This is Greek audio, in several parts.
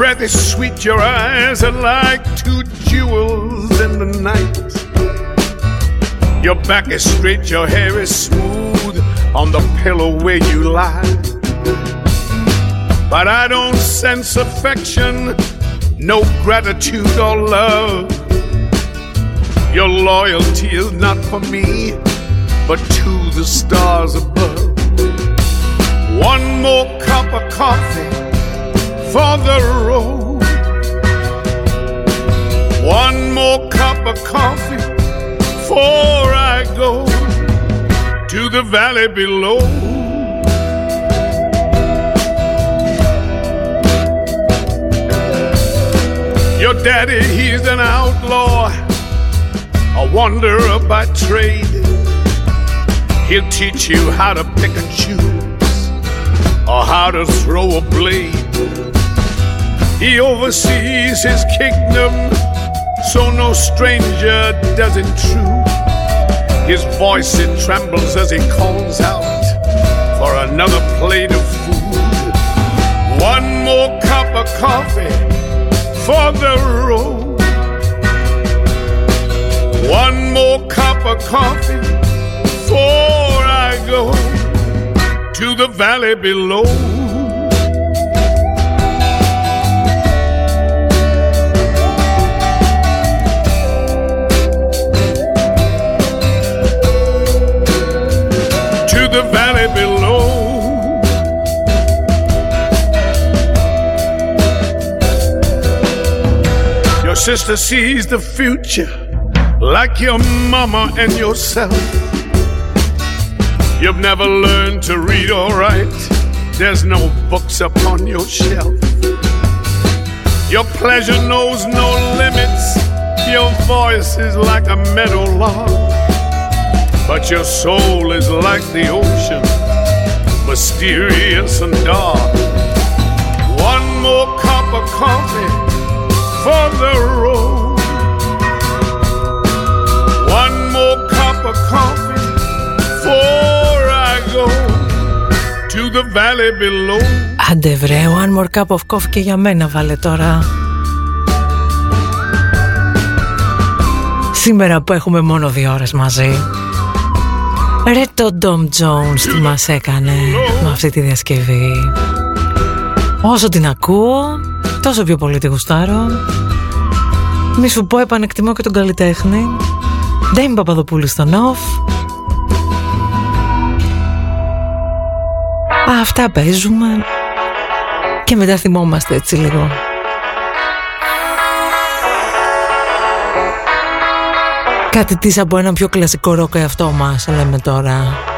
breath is sweet, your eyes are like two jewels in the night. Your back is straight, your hair is smooth on the pillow where you lie. But I don't sense affection, no gratitude or love. Your loyalty is not for me, but to the stars above. One more cup of coffee for the road. One more cup of coffee before I go to the valley below. Your daddy, he's an outlaw, a wanderer by trade. He'll teach you how to pick and choose or how to throw a blade. He oversees his kingdom so no stranger does intrude. His voice it trembles as he calls out for another plate of food. One more cup of coffee for the road. One more cup of coffee before I go to the valley below. Sister sees the future like your mama and yourself. You've never learned to read or write, there's no books upon your shelf. Your pleasure knows no limits, your voice is like a meadow lark. But your soul is like the ocean, mysterious and dark. One more cup of coffee for the road. One more cup of coffee before I go to the valley below. Άντε βρε, one more cup of coffee και για μένα βάλε τώρα. Σήμερα που έχουμε μόνο δύο ώρες μαζί. Ρε το Dom Jones τι μας έκανε με αυτή τη διασκευή. Όσο την ακούω, τόσο πιο πολύ τη γουστάρω. Μη σου πω επανεκτιμώ και τον καλλιτέχνη. Ντέιμι Παπαδοπούλου στο Νοφ. Αυτά παίζουμε και μετά θυμόμαστε έτσι λίγο. Κάτι της από ένα πιο κλασικό ροκ εαυτό μας λέμε τώρα.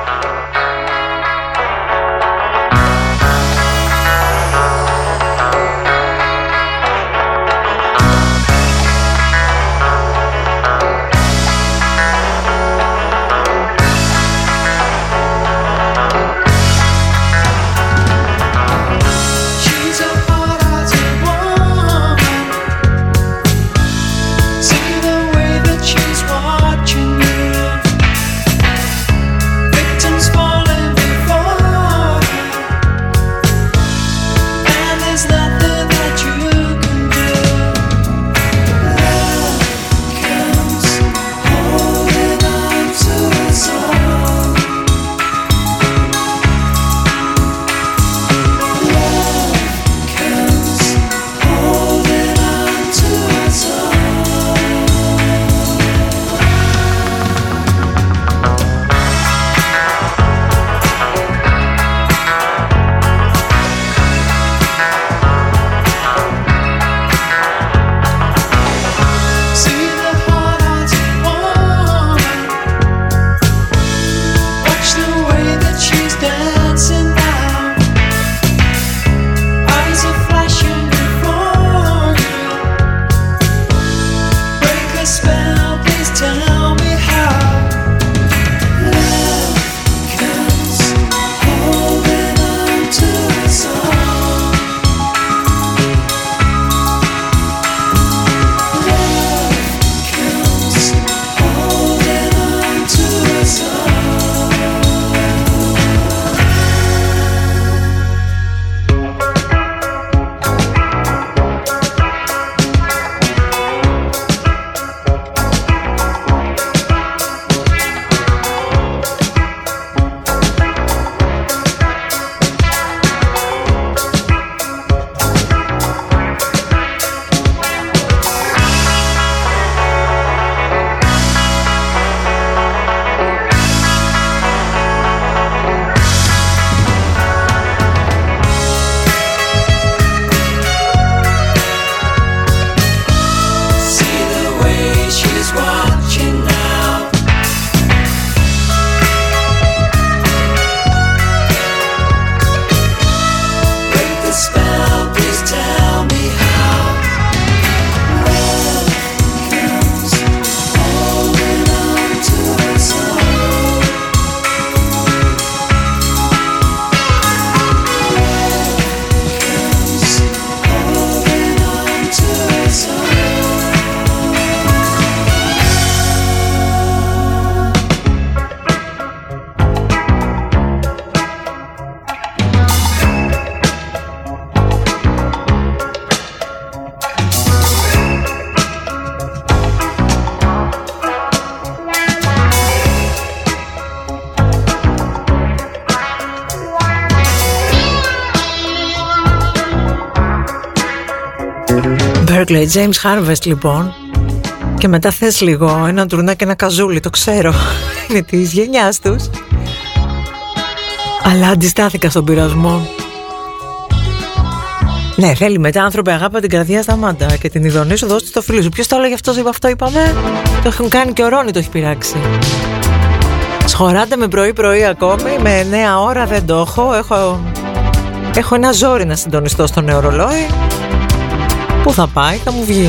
Berkeley, James Harvest λοιπόν και μετά θες λίγο ένα τουρνά και ένα καζούλι, το ξέρω είναι της γενιάς τους αλλά αντιστάθηκα στον πειρασμό ναι, θέλει μετά άνθρωποι αγάπη την καρδιά στα μάντα και την ειδονή σου δώσει το φίλο σου. Ποιος το έλεγε αυτός, είπα αυτό, είπαμε. Το έχουν κάνει και ο Ρόνι το έχει πειράξει. Σχωράτε με πρωί-πρωί ακόμη, με 9 ώρα δεν το έχω. Έχω, έχω ένα ζόρι να συντονιστώ στο νεορολόι. Πού θα πάει, θα μου βγει.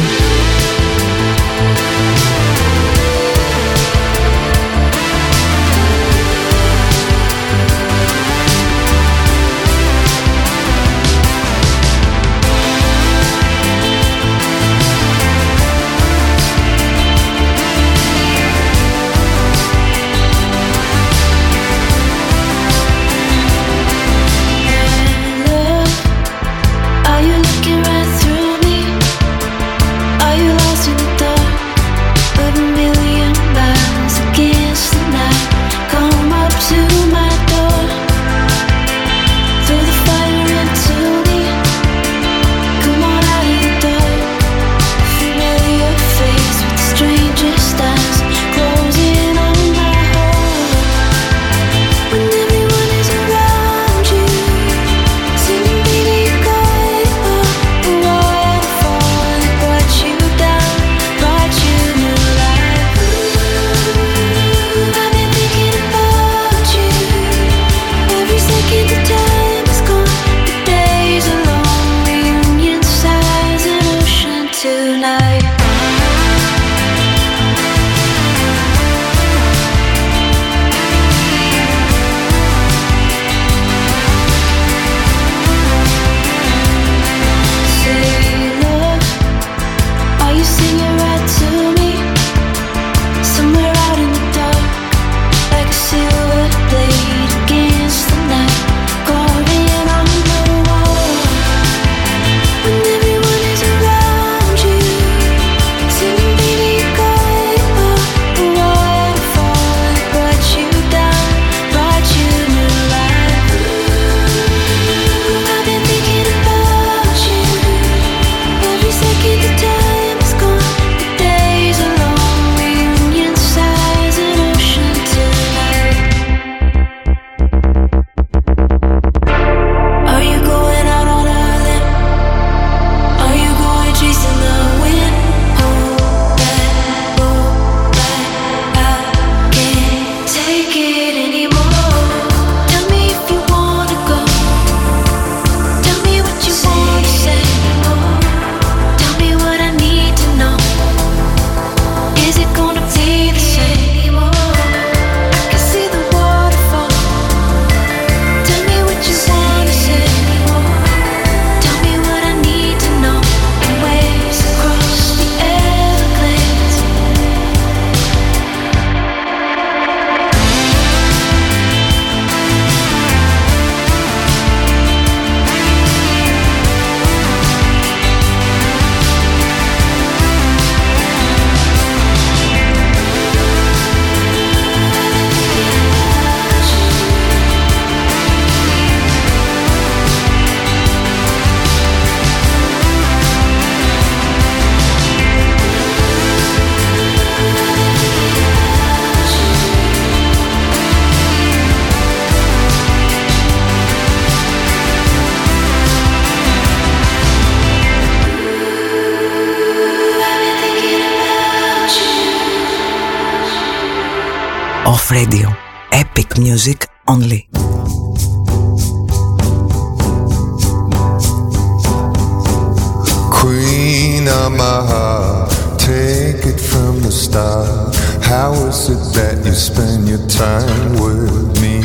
spend your time with me.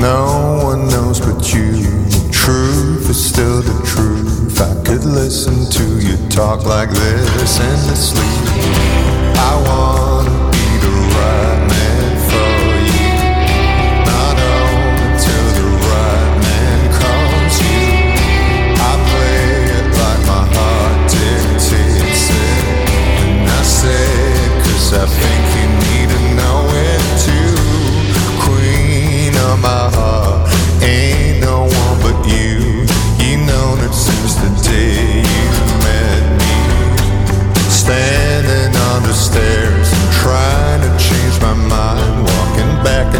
No one knows but you. Truth is still the truth. I could listen to you talk like this endlessly. I wanna be the right.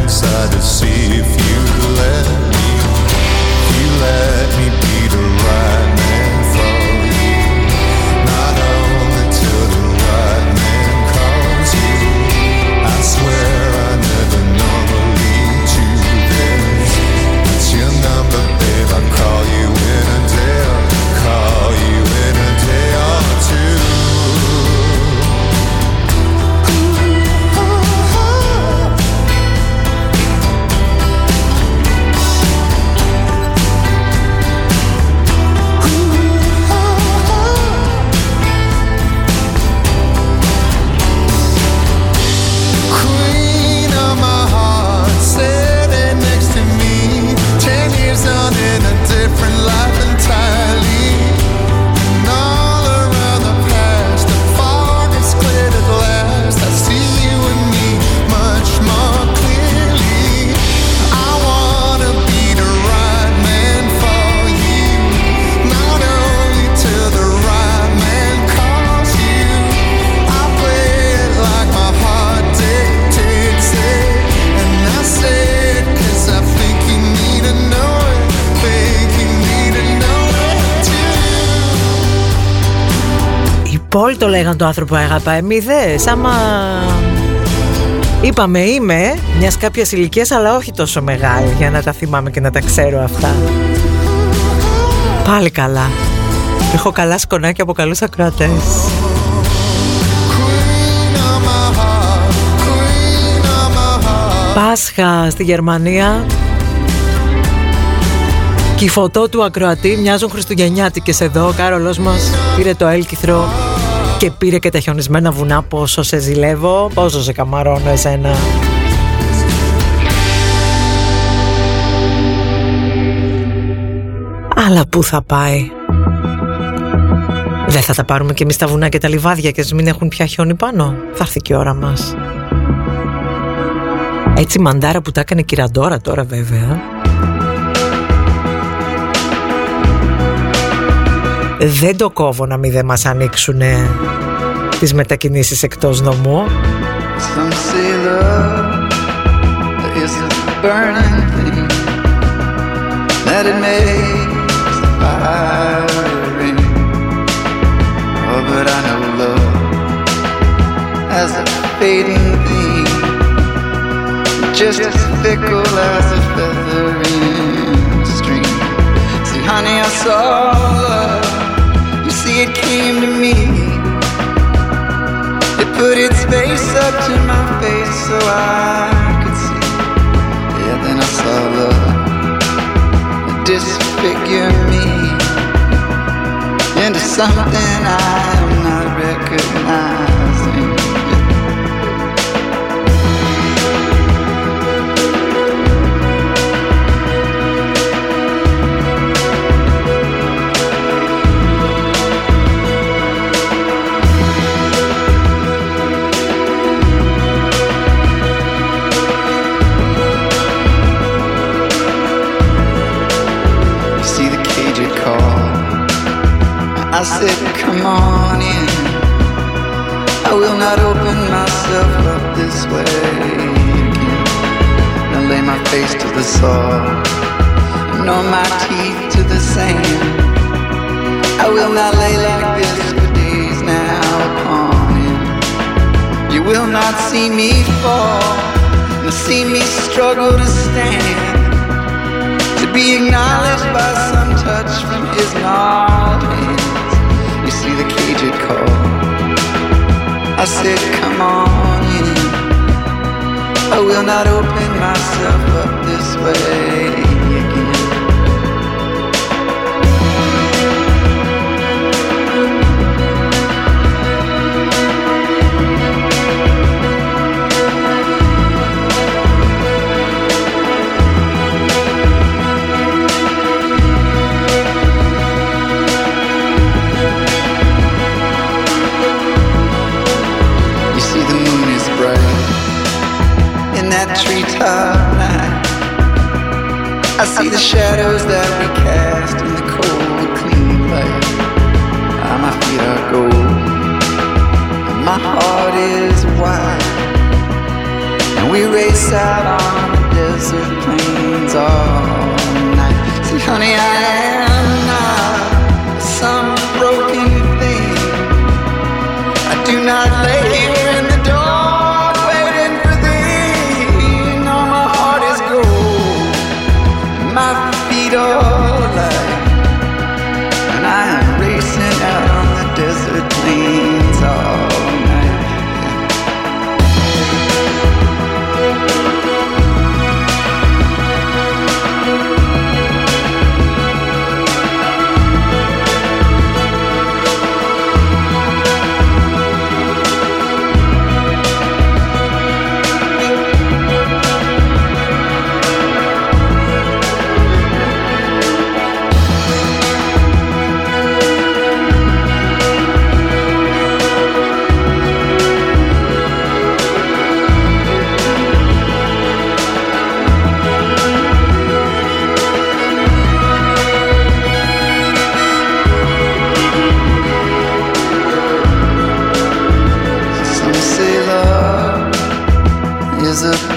Inside to see if you let me. You let Πολ το λέγαν το άνθρωπο έγαπα. Εμείς δε, άμα. Είπαμε είμαι μιας κάποιας ηλικίας, αλλά όχι τόσο μεγάλη για να τα θυμάμαι και να τα ξέρω αυτά. Πάλι καλά. Έχω καλά σκονάκια από καλούς ακροατές. Queen of my heart, queen of my heart. Πάσχα στη Γερμανία και η φωτό του ακροατή μοιάζουν χριστουγεννιάτικες εδώ. Ο Κάρολος μας πήρε το έλκυθρο και πήρε και τα χιονισμένα βουνά. Πόσο σε ζηλεύω, πόσο σε καμαρώνω εσένα. Αλλά πού θα πάει; Δεν θα τα πάρουμε και εμείς τα βουνά και τα λιβάδια και ας μην έχουν πια χιόνι πάνω. Θα έρθει και η ώρα μας. Έτσι μαντάρα που τα έκανε η Κυραντόρα τώρα βέβαια. δεν το κόβω να μην δε μας ανοίξουν τις μετακινήσεις εκτός νομού. It came to me. It put its face up to my face so I could see. Yeah, then I saw love disfigure me into something I am not recognizing. Said, come on in. I will not open myself up this way again. Lay my face to the saw, nor my teeth to the sand. I will not lay like this for days now upon him. You will not see me fall, nor see me struggle to stand to be acknowledged by some touch from his gnarled hands. The cage it called. I said, come on in. I will not open myself up this way I see the shadows that we cast in the cold, clean light. My feet are gold, and my heart is wide. And we race out on the desert plains all night. See, honey, I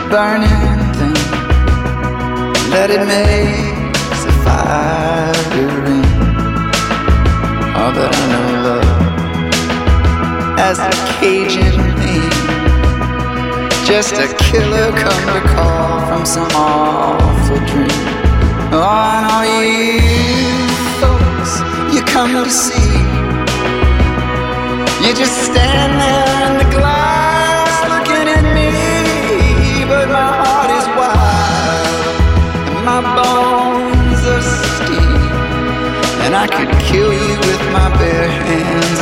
burning thing. Let it make the fire ring. All that I know love as a Cajun thing. Just a killer come to call from some awful dream. Oh, and all you folks you come to see. You just stand there with my bare hands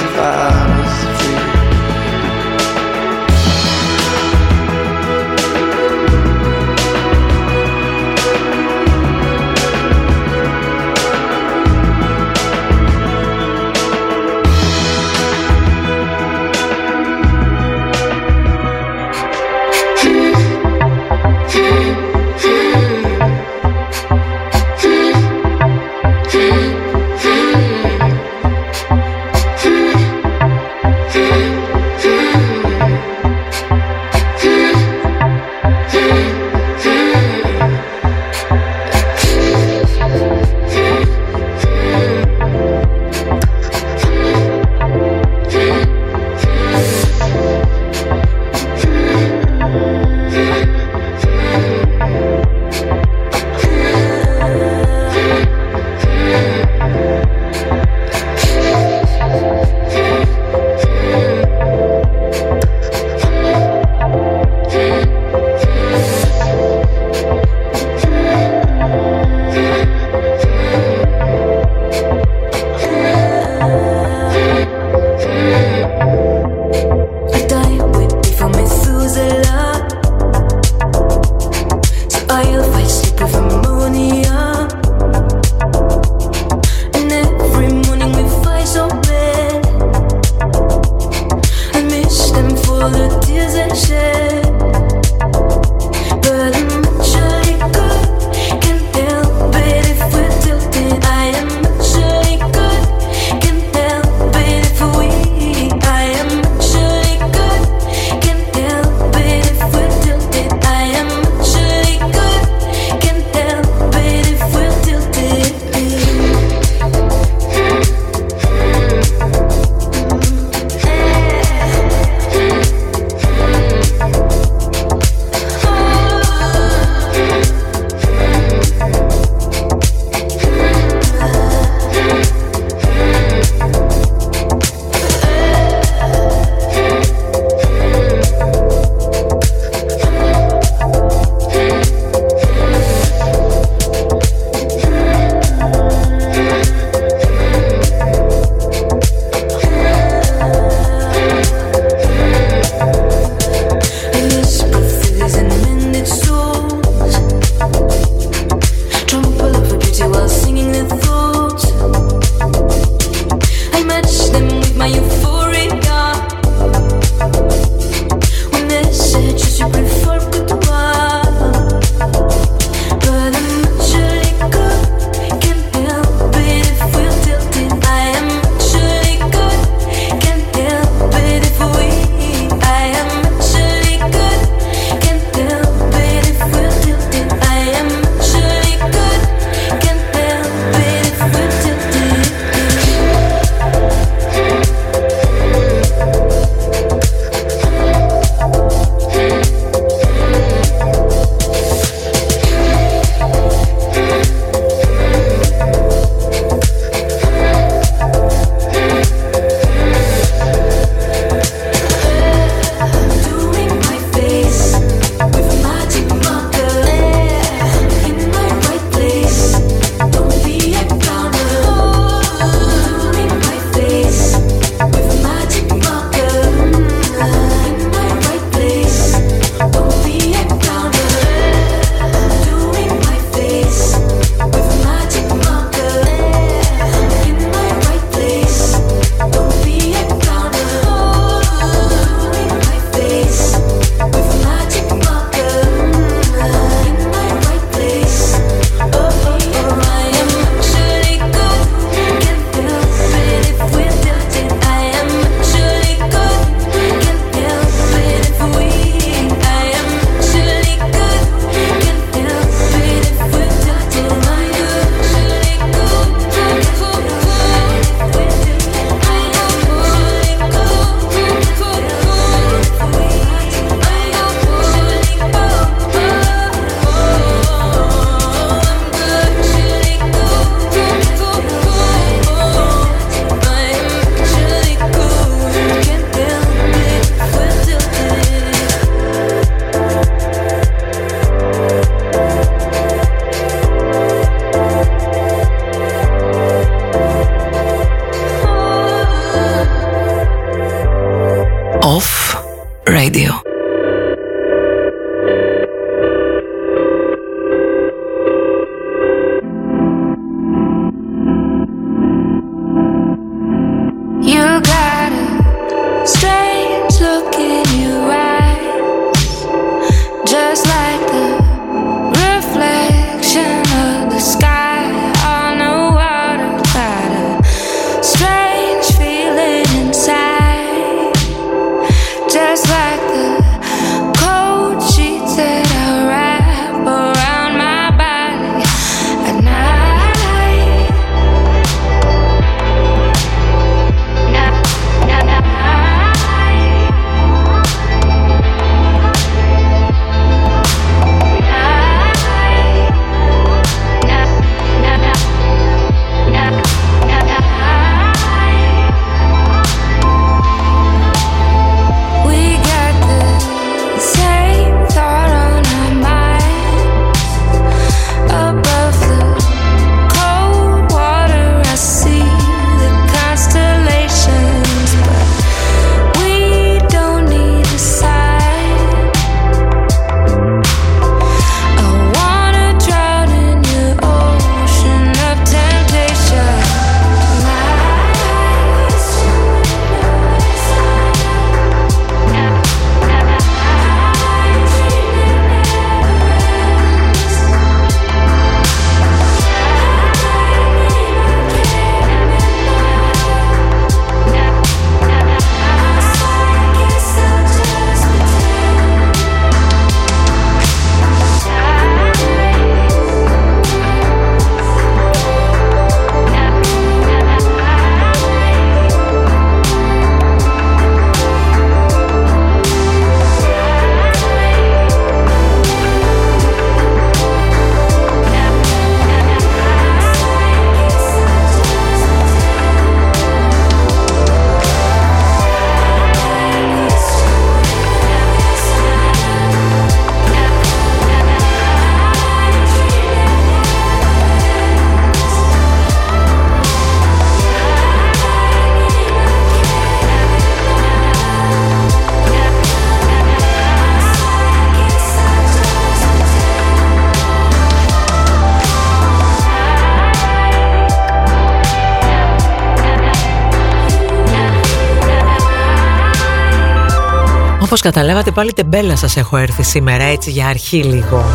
καταλάβατε πάλι τεμπέλα σας έχω έρθει σήμερα έτσι για αρχή λίγο.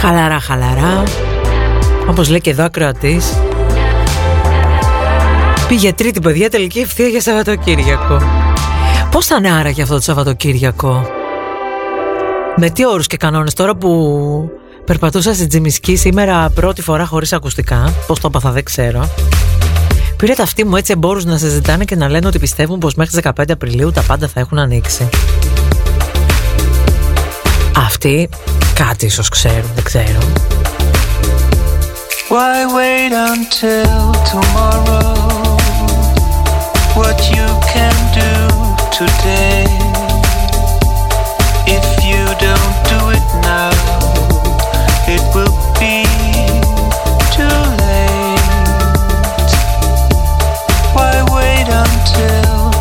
Χαλαρά χαλαρά. Όπως λέει και εδώ ακροατής. Πήγε τρίτη παιδιά τελική ευθεία για Σαββατοκύριακο. Πώς θα είναι άραγε αυτό το Σαββατοκύριακο; Με τι όρους και κανόνες τώρα που περπατούσα στην Τζιμισκή σήμερα πρώτη φορά χωρίς ακουστικά Πώς το έπαθα δεν ξέρω Πήρε τα αυτή μου έτσι εμπόρους να συζητάνε και να λένε ότι πιστεύουν πως μέχρι 15 Απριλίου τα πάντα θα έχουν ανοίξει. Αυτοί κάτι ίσως ξέρουν, δεν ξέρω. Why wait until tomorrow? What you can do today; If you don't do it now, it will be too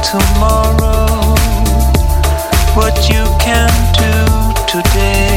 tomorrow? What you can do today.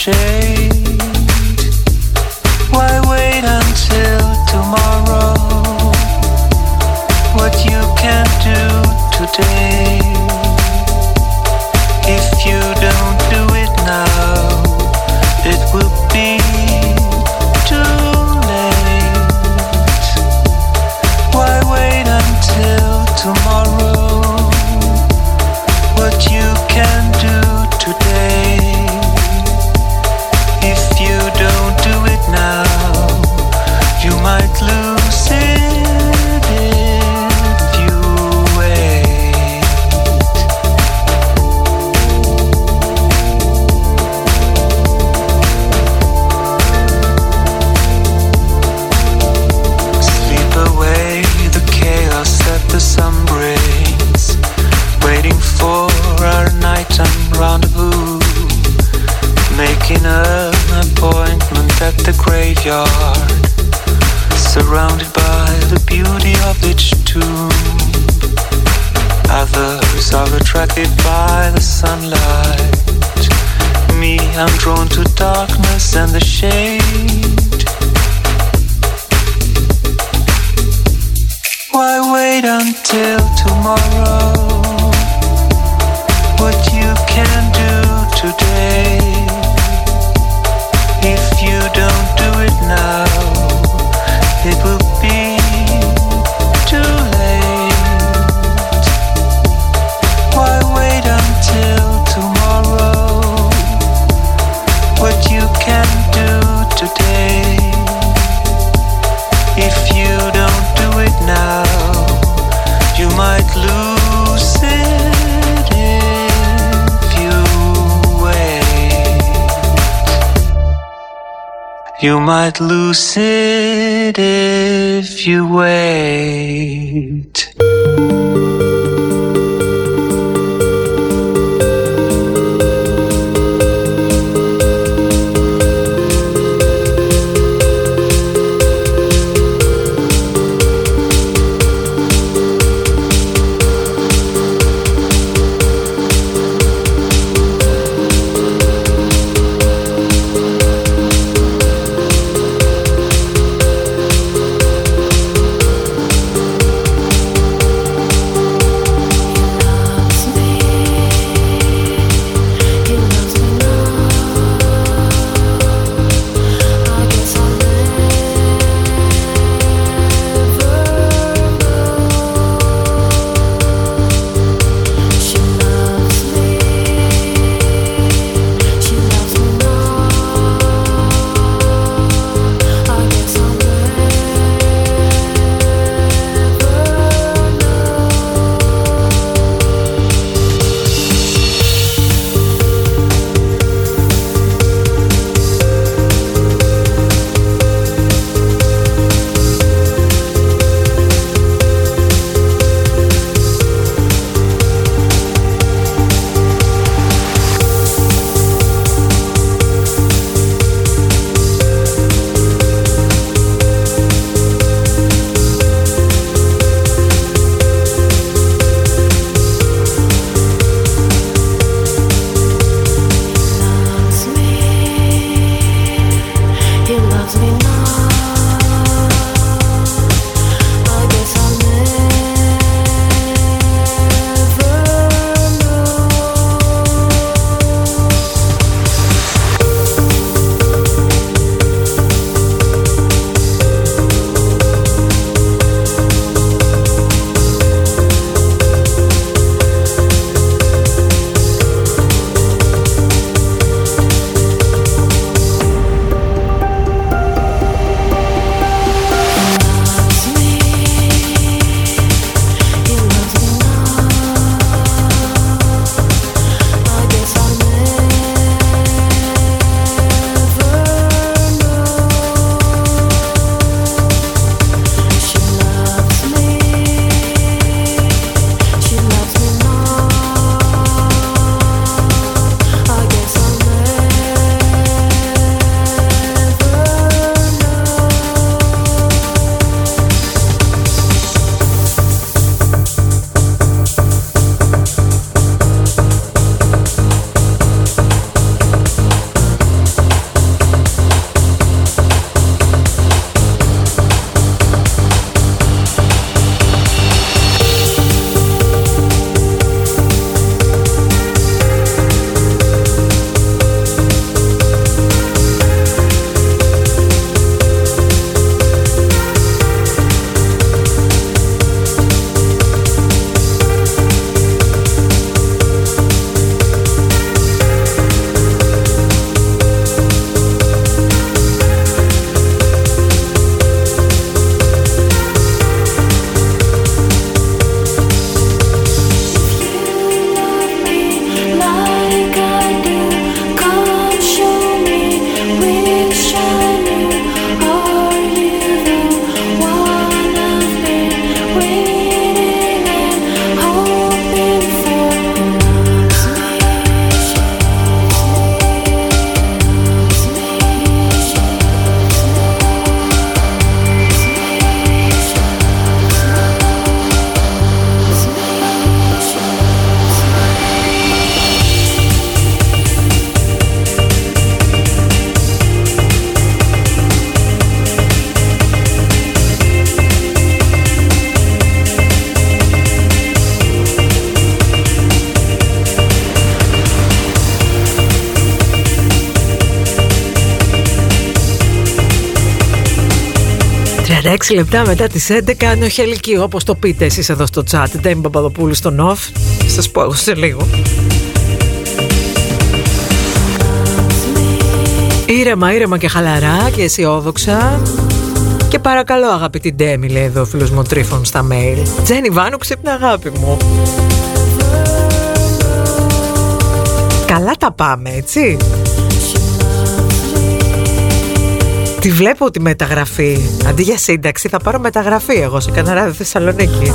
shade. yard, surrounded by the beauty of each tomb. Others are attracted by the sunlight. Me, I'm drawn to darkness and the shade. Why wait until tomorrow? You might lose it if you wait. 36 λεπτά μετά τις 11 αν όχι ελική όπως το πείτε εσείς εδώ στο chat. Ντέμι Παπαδοπούλου στο νοφ σας πω εγώ σε λίγο. Ήρεμα, ήρεμα και χαλαρά και αισιόδοξα. Και παρακαλώ αγαπητή Ντέμι λέει εδώ ο φίλος μου Τρίφων στα mail. Τζένι Βάνου ξύπνα αγάπη μου. Καλά τα πάμε έτσι Τη βλέπω τη μεταγραφή. Αντί για σύνταξη θα πάρω μεταγραφή εγώ σε κανένα ράδιο Θεσσαλονίκη.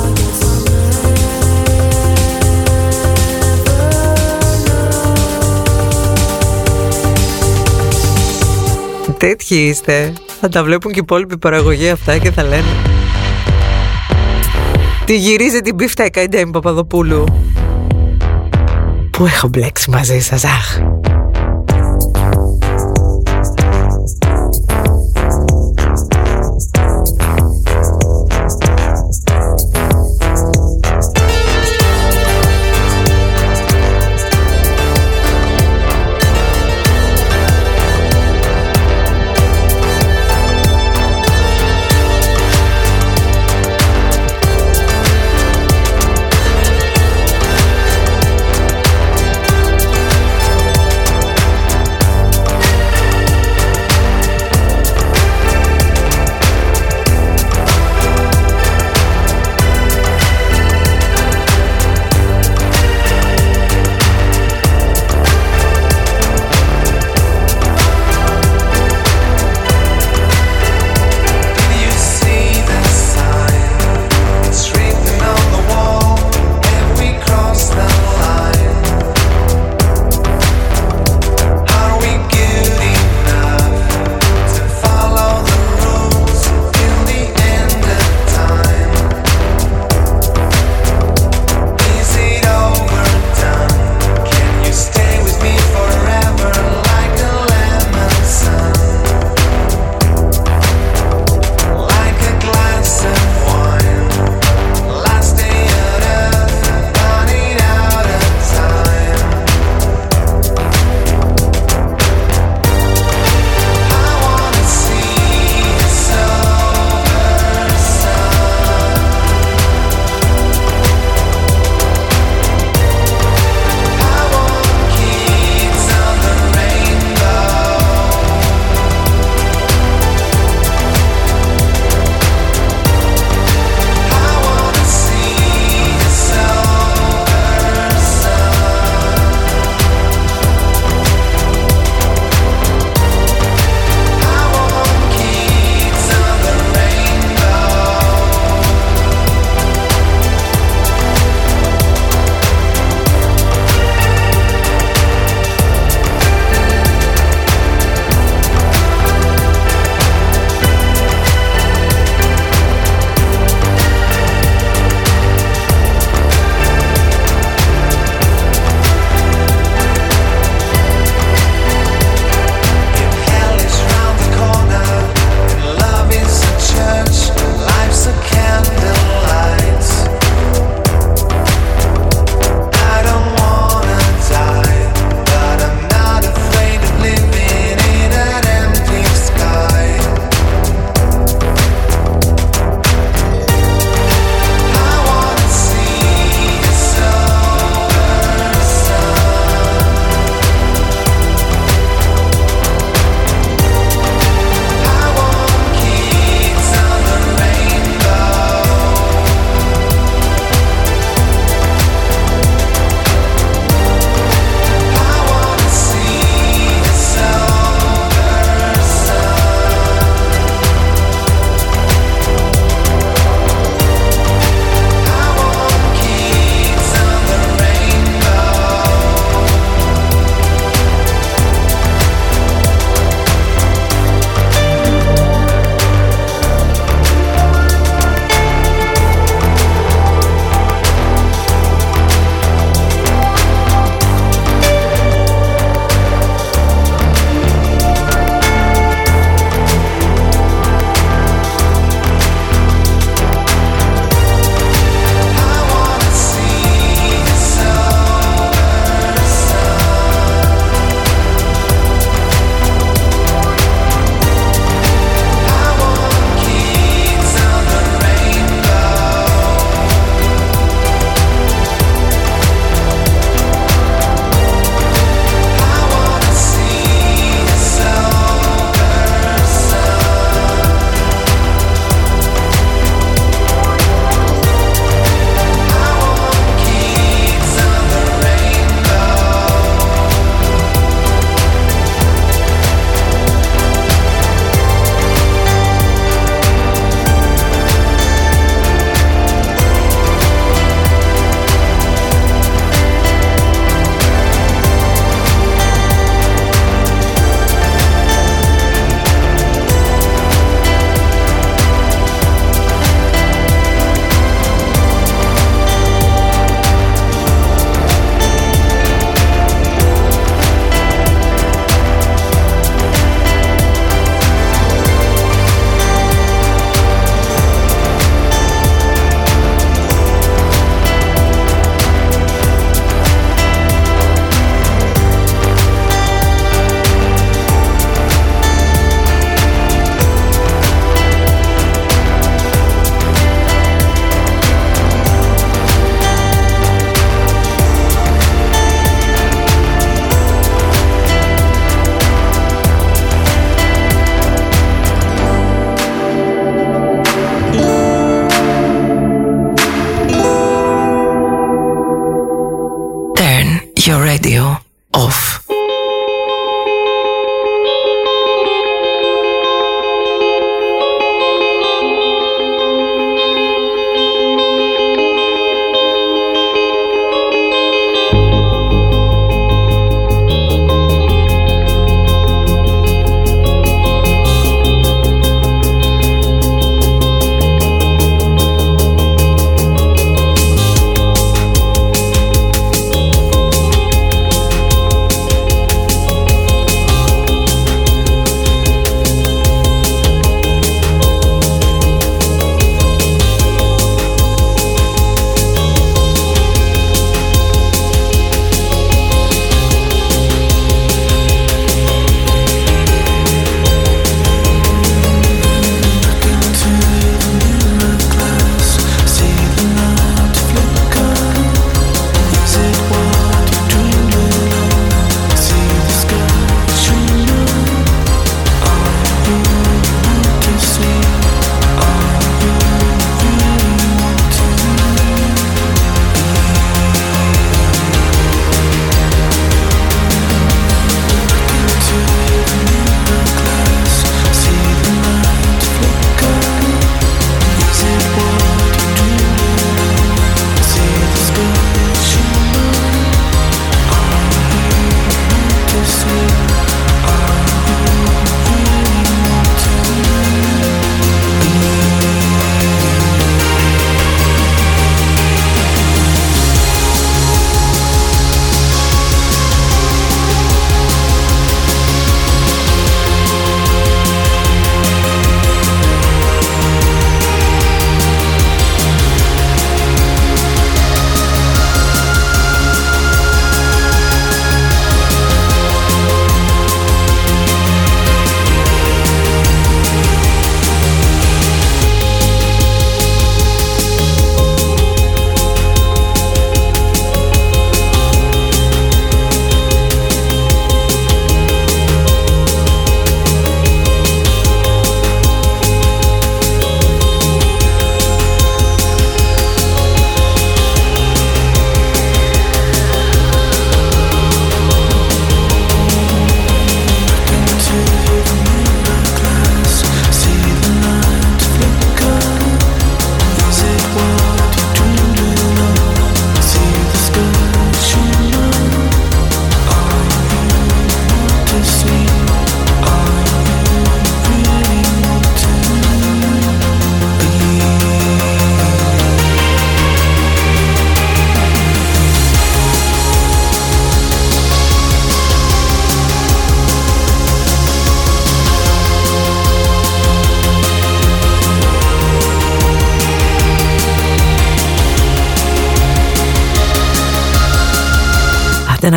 Τέτοιοι είστε. Θα τα βλέπουν και οι υπόλοιποι παραγωγοί αυτά και θα λένε. Τη γυρίζει την πίφτα η Ντέμι Παπαδοπούλου. Πού έχω μπλέξει μαζί σας, αχ.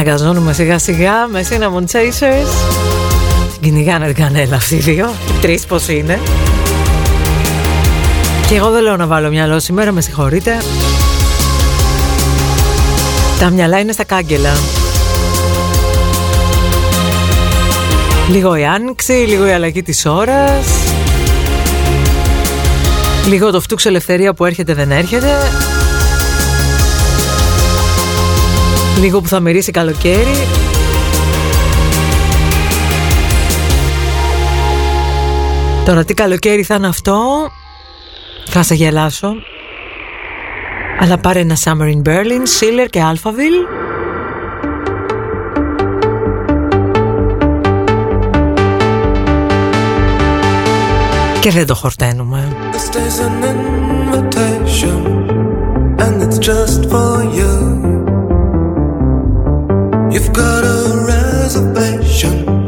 Άντε να καζώνουμε σιγά σιγά με Cinnamon Chasers. Κυνηγάνε την κανέλα αυτοί οι δύο. Οι τρεις πως είναι. Και εγώ δεν λέω να βάλω μυαλό σήμερα Με συγχωρείτε. Τα μυαλά είναι στα κάγκελα. Λίγο η άνοιξη, λίγο η αλλαγή της ώρας. Λίγο το φτούξ ελευθερία που έρχεται δεν έρχεται Λίγο που θα μυρίσει καλοκαίρι. Τώρα τι καλοκαίρι θα είναι αυτό; Θα σε γελάσω. Αλλά πάρε ένα Summer in Berlin, Schiller και Alphaville. Και δεν το χορταίνουμε. This day's an invitation, and it's just for you. You've got a reservation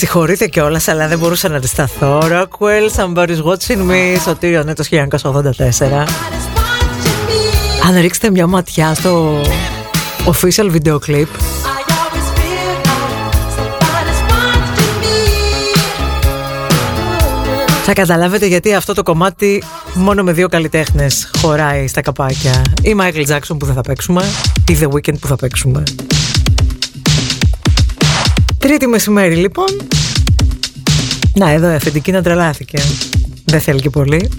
συγχωρείτε κιόλας, αλλά δεν μπορούσα να αντισταθώ. Rockwell, Somebody's Watching Me, Σωτήριο Νέτος 1984. Αν ρίξετε μια ματιά στο official video clip, θα καταλάβετε γιατί αυτό το κομμάτι μόνο με δύο καλλιτέχνες χωράει στα καπάκια. Ή Michael Jackson που δεν θα παίξουμε, ή The Weeknd που θα παίξουμε. Τρίτη μεσημέρι λοιπόν. Να εδώ η αφεντική να τρελάθηκε. Δεν θέλει και πολύ.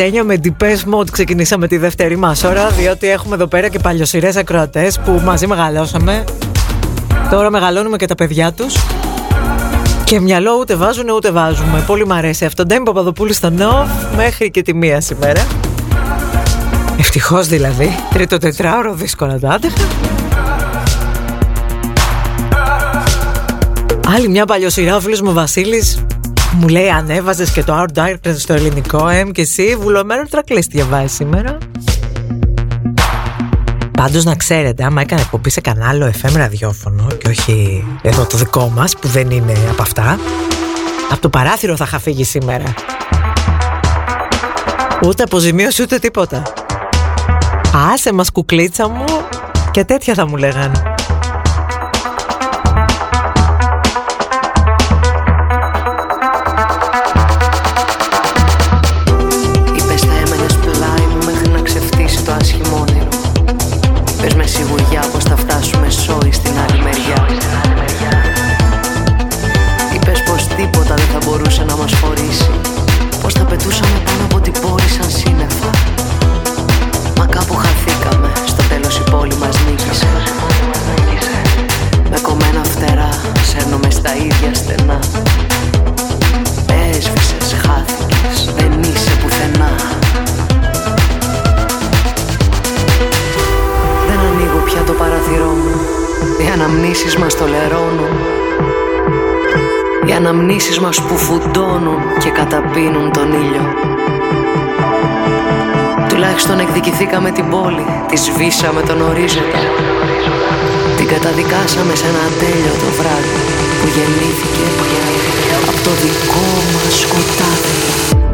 Παραλυσένιο με Depeche Mode. Ξεκινήσαμε τη δεύτερη μας ώρα διότι έχουμε εδώ πέρα και παλιοσυρές ακροατές που μαζί μεγαλώσαμε. Τώρα μεγαλώνουμε και τα παιδιά τους. Και μυαλό ούτε βάζουν ούτε βάζουμε. Πολύ μ' αρέσει αυτό. Ντέμι Παπαδοπούλου στο Νοφ μέχρι και τη μία σήμερα. Ευτυχώς δηλαδή. Τρίτο τετράωρο δύσκολα το άντεχα. Άλλη μια παλιοσυρά ο φίλος μου Βασίλης μου λέει ανέβαζες και το Our Darkness στο ελληνικό εμ και εσύ βουλωμένο τρακλής διαβάζεις σήμερα Πάντως να ξέρετε, άμα έκανε εκπομπή σε κανάλι FM ραδιόφωνο και όχι εδώ το δικό μας που δεν είναι από αυτά, από το παράθυρο θα είχα φύγει σήμερα. Ούτε αποζημίωση ούτε τίποτα. Άσε μας κουκλίτσα μου και τέτοια θα μου λέγανε. αναμνήσεις μας που φουντώνουν και καταπίνουν τον ήλιο. Τουλάχιστον εκδικηθήκαμε την πόλη, τη σβήσαμε τον ορίζοντα. Την καταδικάσαμε σε ένα τέλειο το βράδυ που γεννήθηκε από το δικό μας σκοτάδι.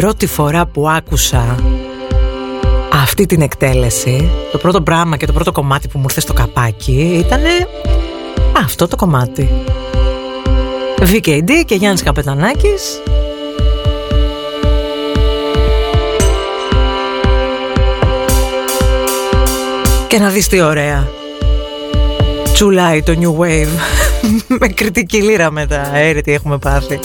πρώτη φορά που άκουσα αυτή την εκτέλεση, το πρώτο πράγμα και το πρώτο κομμάτι που μου ήρθε στο καπάκι ήταν ε, αυτό το κομμάτι. VKD και Γιάννης Καπετανάκης. Και να δεις τι ωραία. Τσουλάει το New Wave. Με κριτική λύρα μετά Έρε έχουμε πάθει.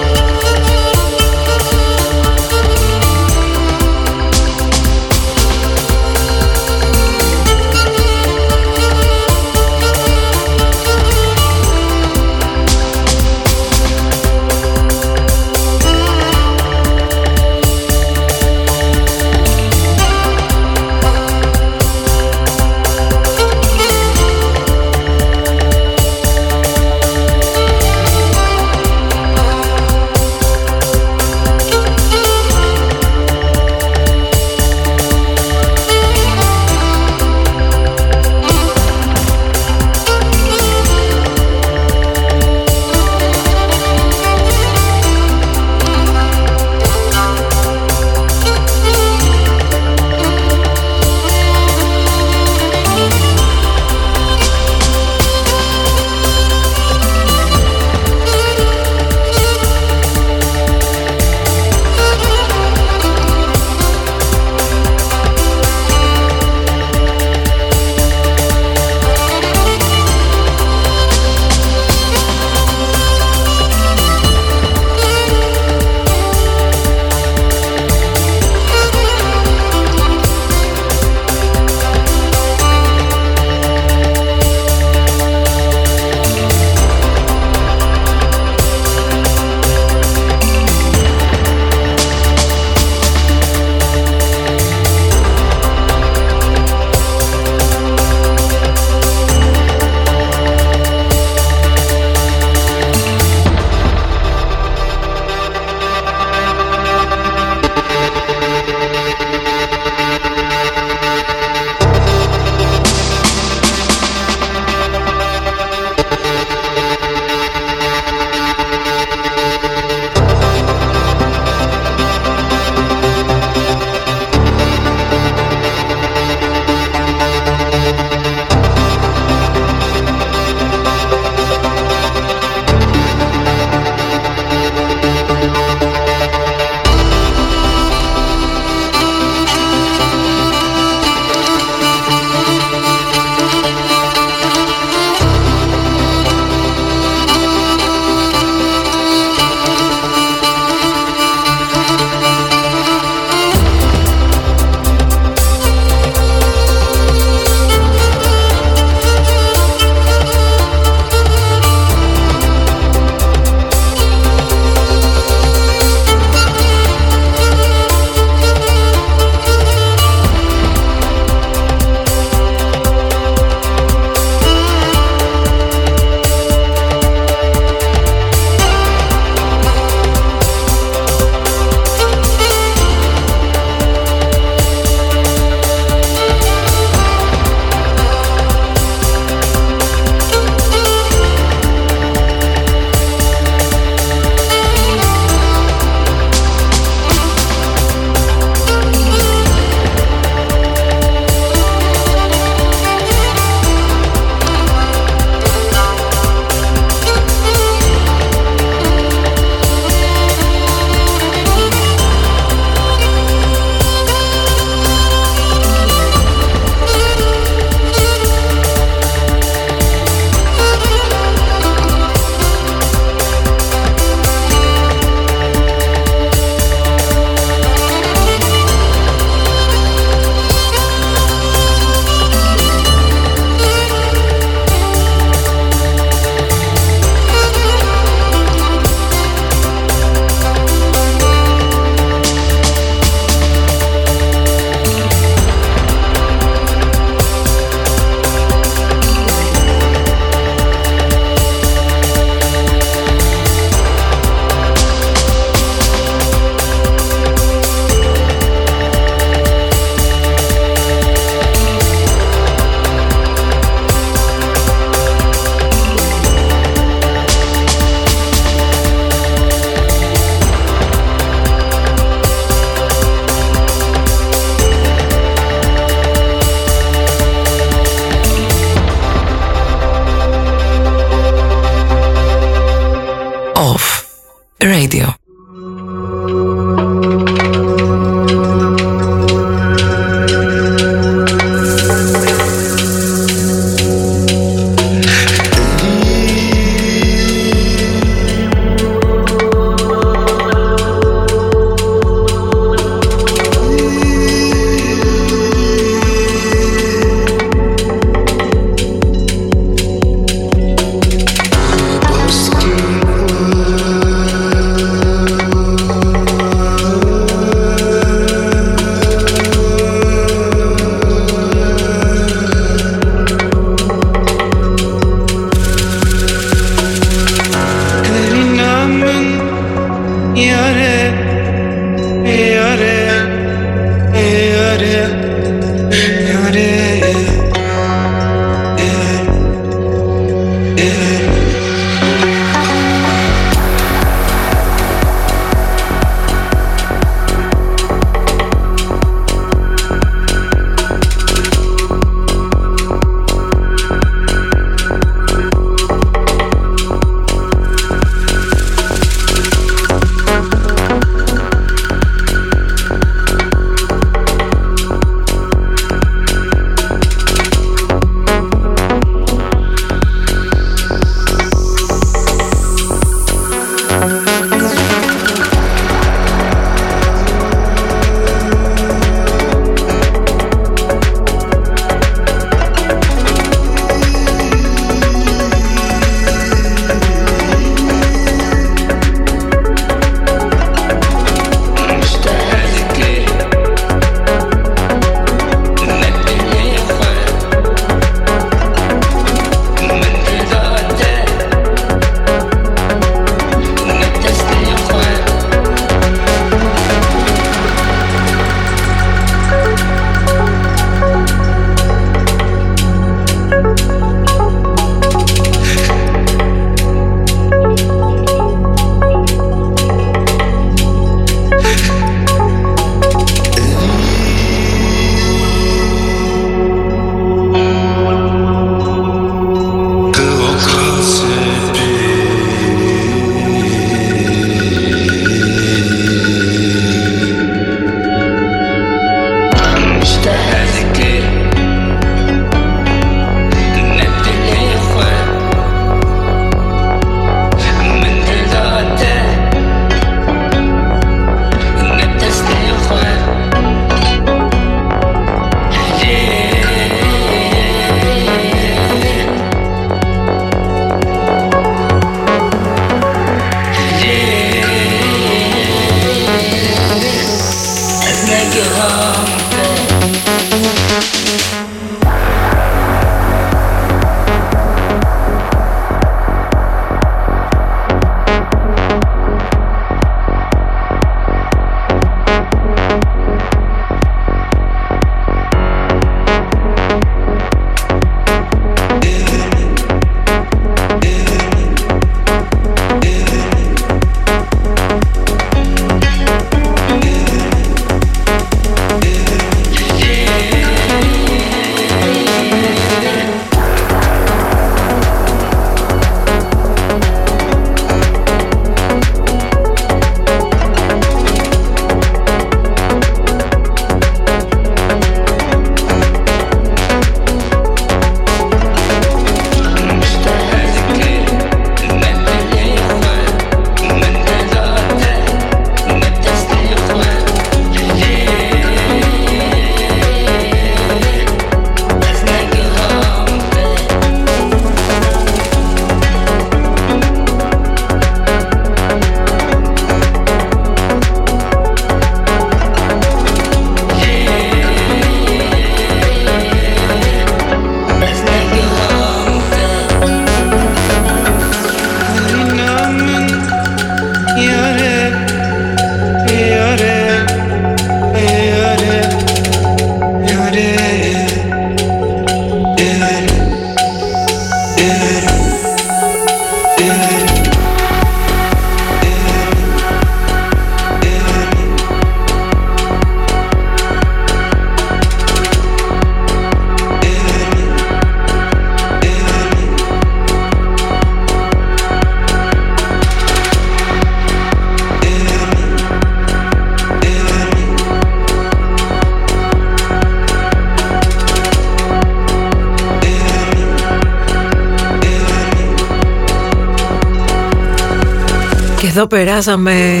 Εδώ περάσαμε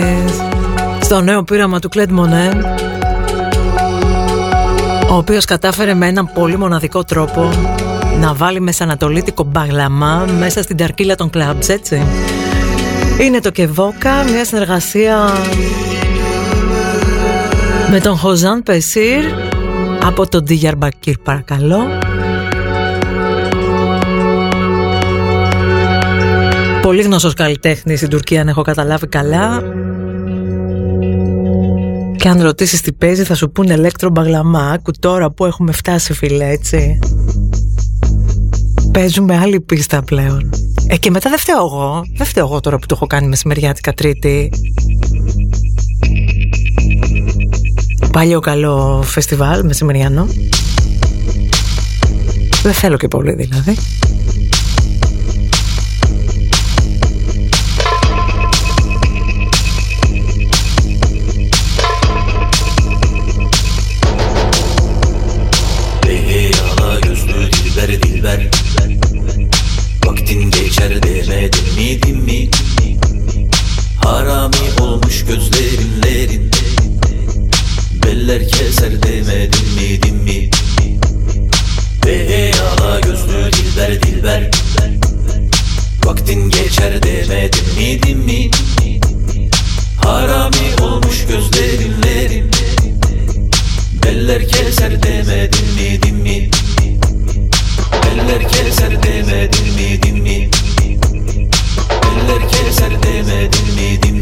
στο νέο πείραμα του Κλέντ Μονέ ο οποίος κατάφερε με έναν πολύ μοναδικό τρόπο να βάλει μεσανατολίτικο μπαγλαμά μέσα στην ταρκύλα των κλαμπς, έτσι. Είναι το Κεβόκα, μια συνεργασία με τον Χοζάν Πεσίρ από τον Ντιγιαρμπακύρ παρακαλώ. Πολύ γνωστός καλλιτέχνης στην Τουρκία αν έχω καταλάβει καλά. Και αν ρωτήσεις τι παίζει θα σου πούνε ηλέκτρο μπαγλαμά. Άκου τώρα που έχουμε φτάσει φίλε έτσι. Παίζουμε άλλη πίστα πλέον. Ε και μετά δεν φταίω εγώ. Δεν φταίω εγώ τώρα που το έχω κάνει μεσημεριάτικα τρίτη. Παλιό καλό φεστιβάλ μεσημεριανό. Δεν θέλω και πολύ δηλαδή Eller keser demedin mi din mi? Eller keser demedin mi din mi? Eller keser demedin mi din mi?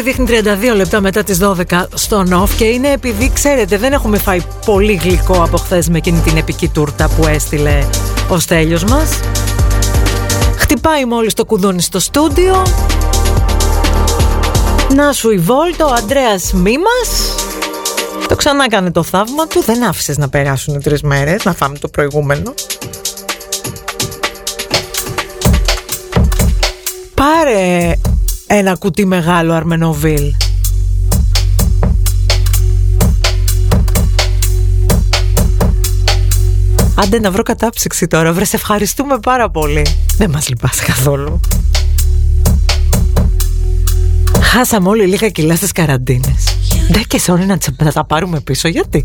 Ρολόι δείχνει 32 λεπτά μετά τις 12 στο νοφ και είναι επειδή ξέρετε δεν έχουμε φάει πολύ γλυκό από χθες με εκείνη την επική τούρτα που έστειλε ο Στέλιος μας. Χτυπάει μόλις το κουδούνι στο στούντιο. Να σου η Βόλτο, ο Αντρέας Μήμας. Το ξανά έκανε το θαύμα του. Δεν άφησες να περάσουν τρεις μέρες, να φάμε το προηγούμενο. Πάρε ένα κουτί μεγάλο Αρμενοβίλ. Άντε να βρω κατάψυξη τώρα, βρε σε ευχαριστούμε πάρα πολύ. Δεν μας λυπάσαι καθόλου. Χάσαμε όλοι λίγα κιλά στις καραντίνες. Ντε και sorry να, τσα- να τα πάρουμε πίσω, γιατί;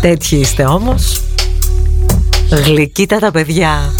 Τέτοιοι είστε όμως. Γλυκύτα τα παιδιά.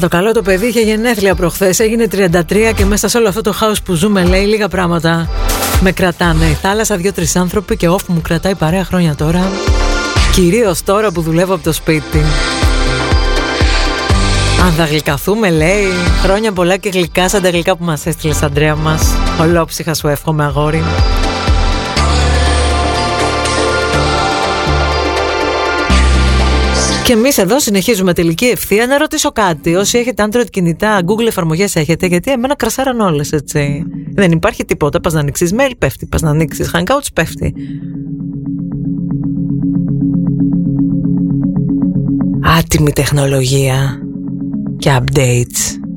Να το καλό το παιδί είχε γενέθλια προχθές Έγινε 33 και μέσα σε όλο αυτό το χάος που ζούμε Λέει λίγα πράγματα με κρατάνε. Η θάλασσα δυο-τρεις άνθρωποι και όφ μου κρατάει παρέα χρόνια τώρα. Κυρίως τώρα που δουλεύω από το σπίτι. Αν θα γλυκαθούμε λέει Χρόνια πολλά και γλυκά σαν τα γλυκά που μας έστειλες Αντρέα μας. Ολόψυχα σου εύχομαι αγόρι Και εμείς εδώ συνεχίζουμε τελική ευθεία. Να ρωτήσω κάτι. Όσοι έχετε Android κινητά, Google εφαρμογές έχετε, γιατί εμένα κρασάραν όλες, έτσι. Δεν υπάρχει τίποτα. Πας να ανοίξεις mail, πέφτει. Πας να ανοίξεις Hangouts, πέφτει. Άτιμη τεχνολογία και updates.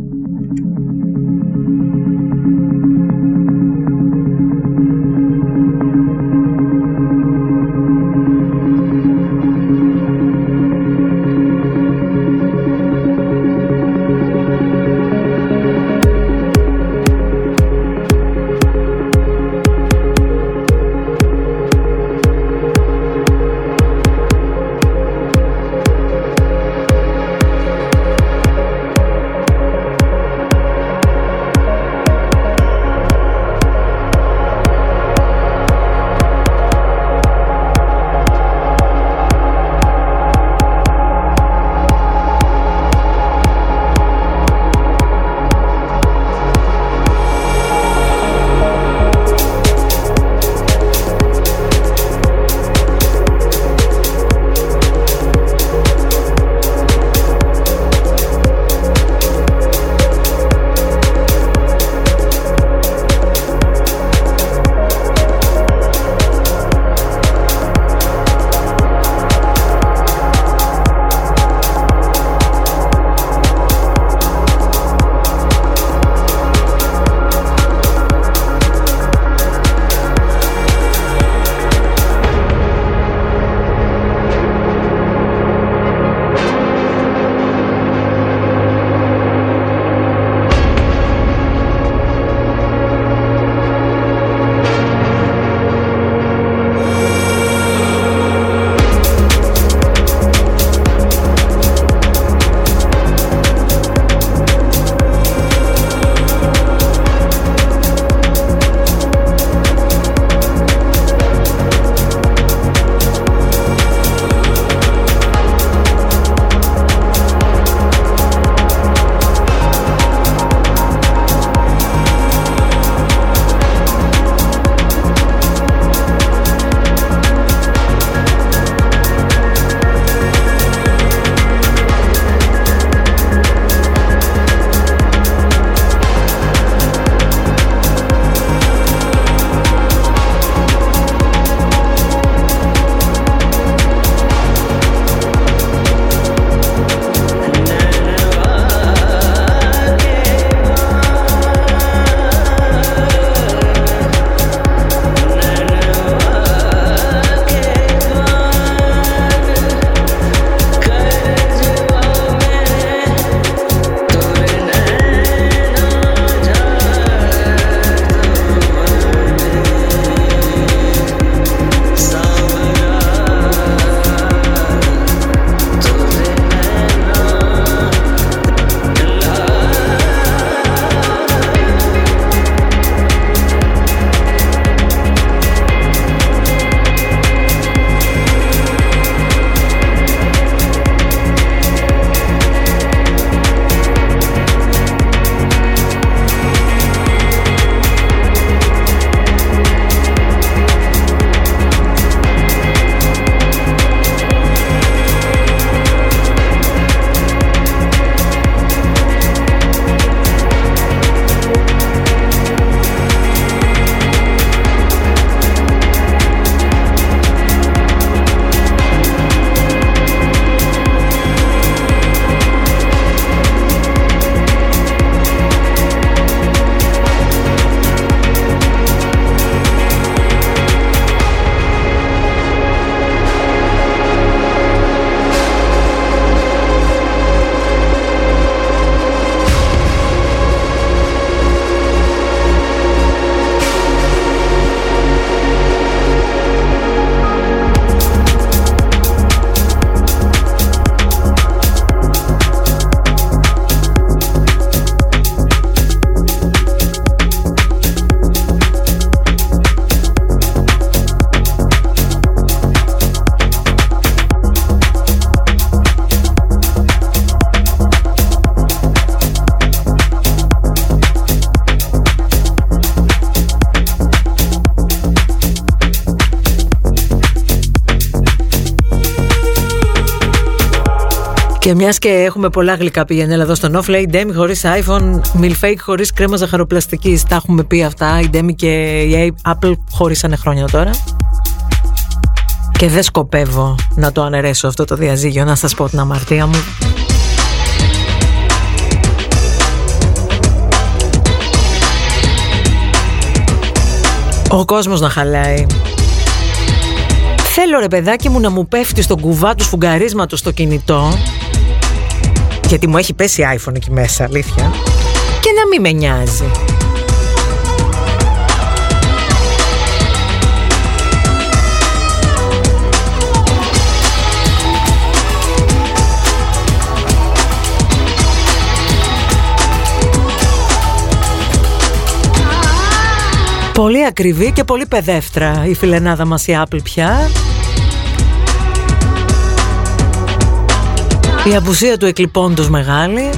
Και μιας και έχουμε πολλά γλυκά πηγαίνει εδώ στο Off, λέει η Demi χωρίς iPhone, Milfake χωρίς κρέμα ζαχαροπλαστικής. Τα έχουμε πει αυτά. Η Demi και η Apple χωρίσανε χρόνια τώρα. Και δεν σκοπεύω να το αναιρέσω αυτό το διαζύγιο, να σας πω την αμαρτία μου. Ο κόσμος να χαλάει. Θέλω ρε παιδάκι μου να μου πέφτει στον κουβά του σφουγγαρίσματος στο κινητό γιατί μου έχει πέσει iPhone εκεί μέσα, αλήθεια και να μην με νοιάζει. Πολύ ακριβή και πολύ παιδεύτρα η φιλενάδα μας η Apple πια. Η απουσία του εκλειπώντος μεγάλη.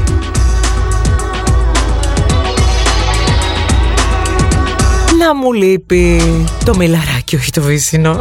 Να μου λείπει το μιλαράκι, όχι το βύσινο.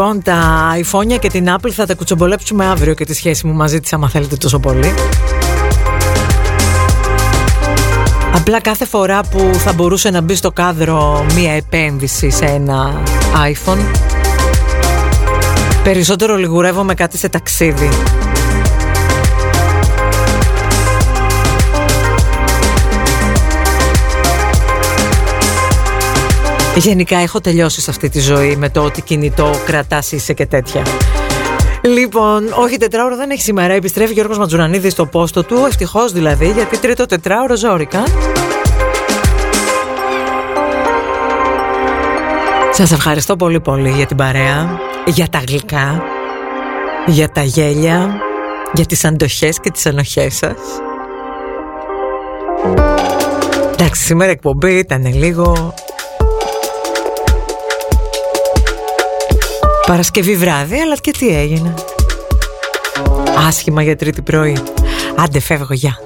Λοιπόν, τα iPhone και την Apple θα τα κουτσομπολέψουμε αύριο και τη σχέση μου μαζί της, άμα θέλετε τόσο πολύ. Απλά κάθε φορά που θα μπορούσε να μπει στο κάδρο μία επένδυση σε ένα iPhone, περισσότερο λιγουρεύομαι κάτι σε ταξίδι. Γενικά έχω τελειώσει σε αυτή τη ζωή με το ότι κινητό κρατάς είσαι και τέτοια. Λοιπόν, όχι τετράωρο δεν έχει σήμερα. Επιστρέφει Γιώργος Ματζουρανίδης στο πόστο του. Ευτυχώς δηλαδή, γιατί τρίτο τετράωρο ζόρικα. Σας ευχαριστώ πολύ πολύ για την παρέα, για τα γλυκά, για τα γέλια, για τις αντοχές και τις ανοχές σας. Εντάξει, σήμερα η εκπομπή ήταν λίγο Παρασκευή βράδυ, αλλά και τι έγινε. Άσχημα για τρίτη πρωί. Άντε φεύγω, γεια.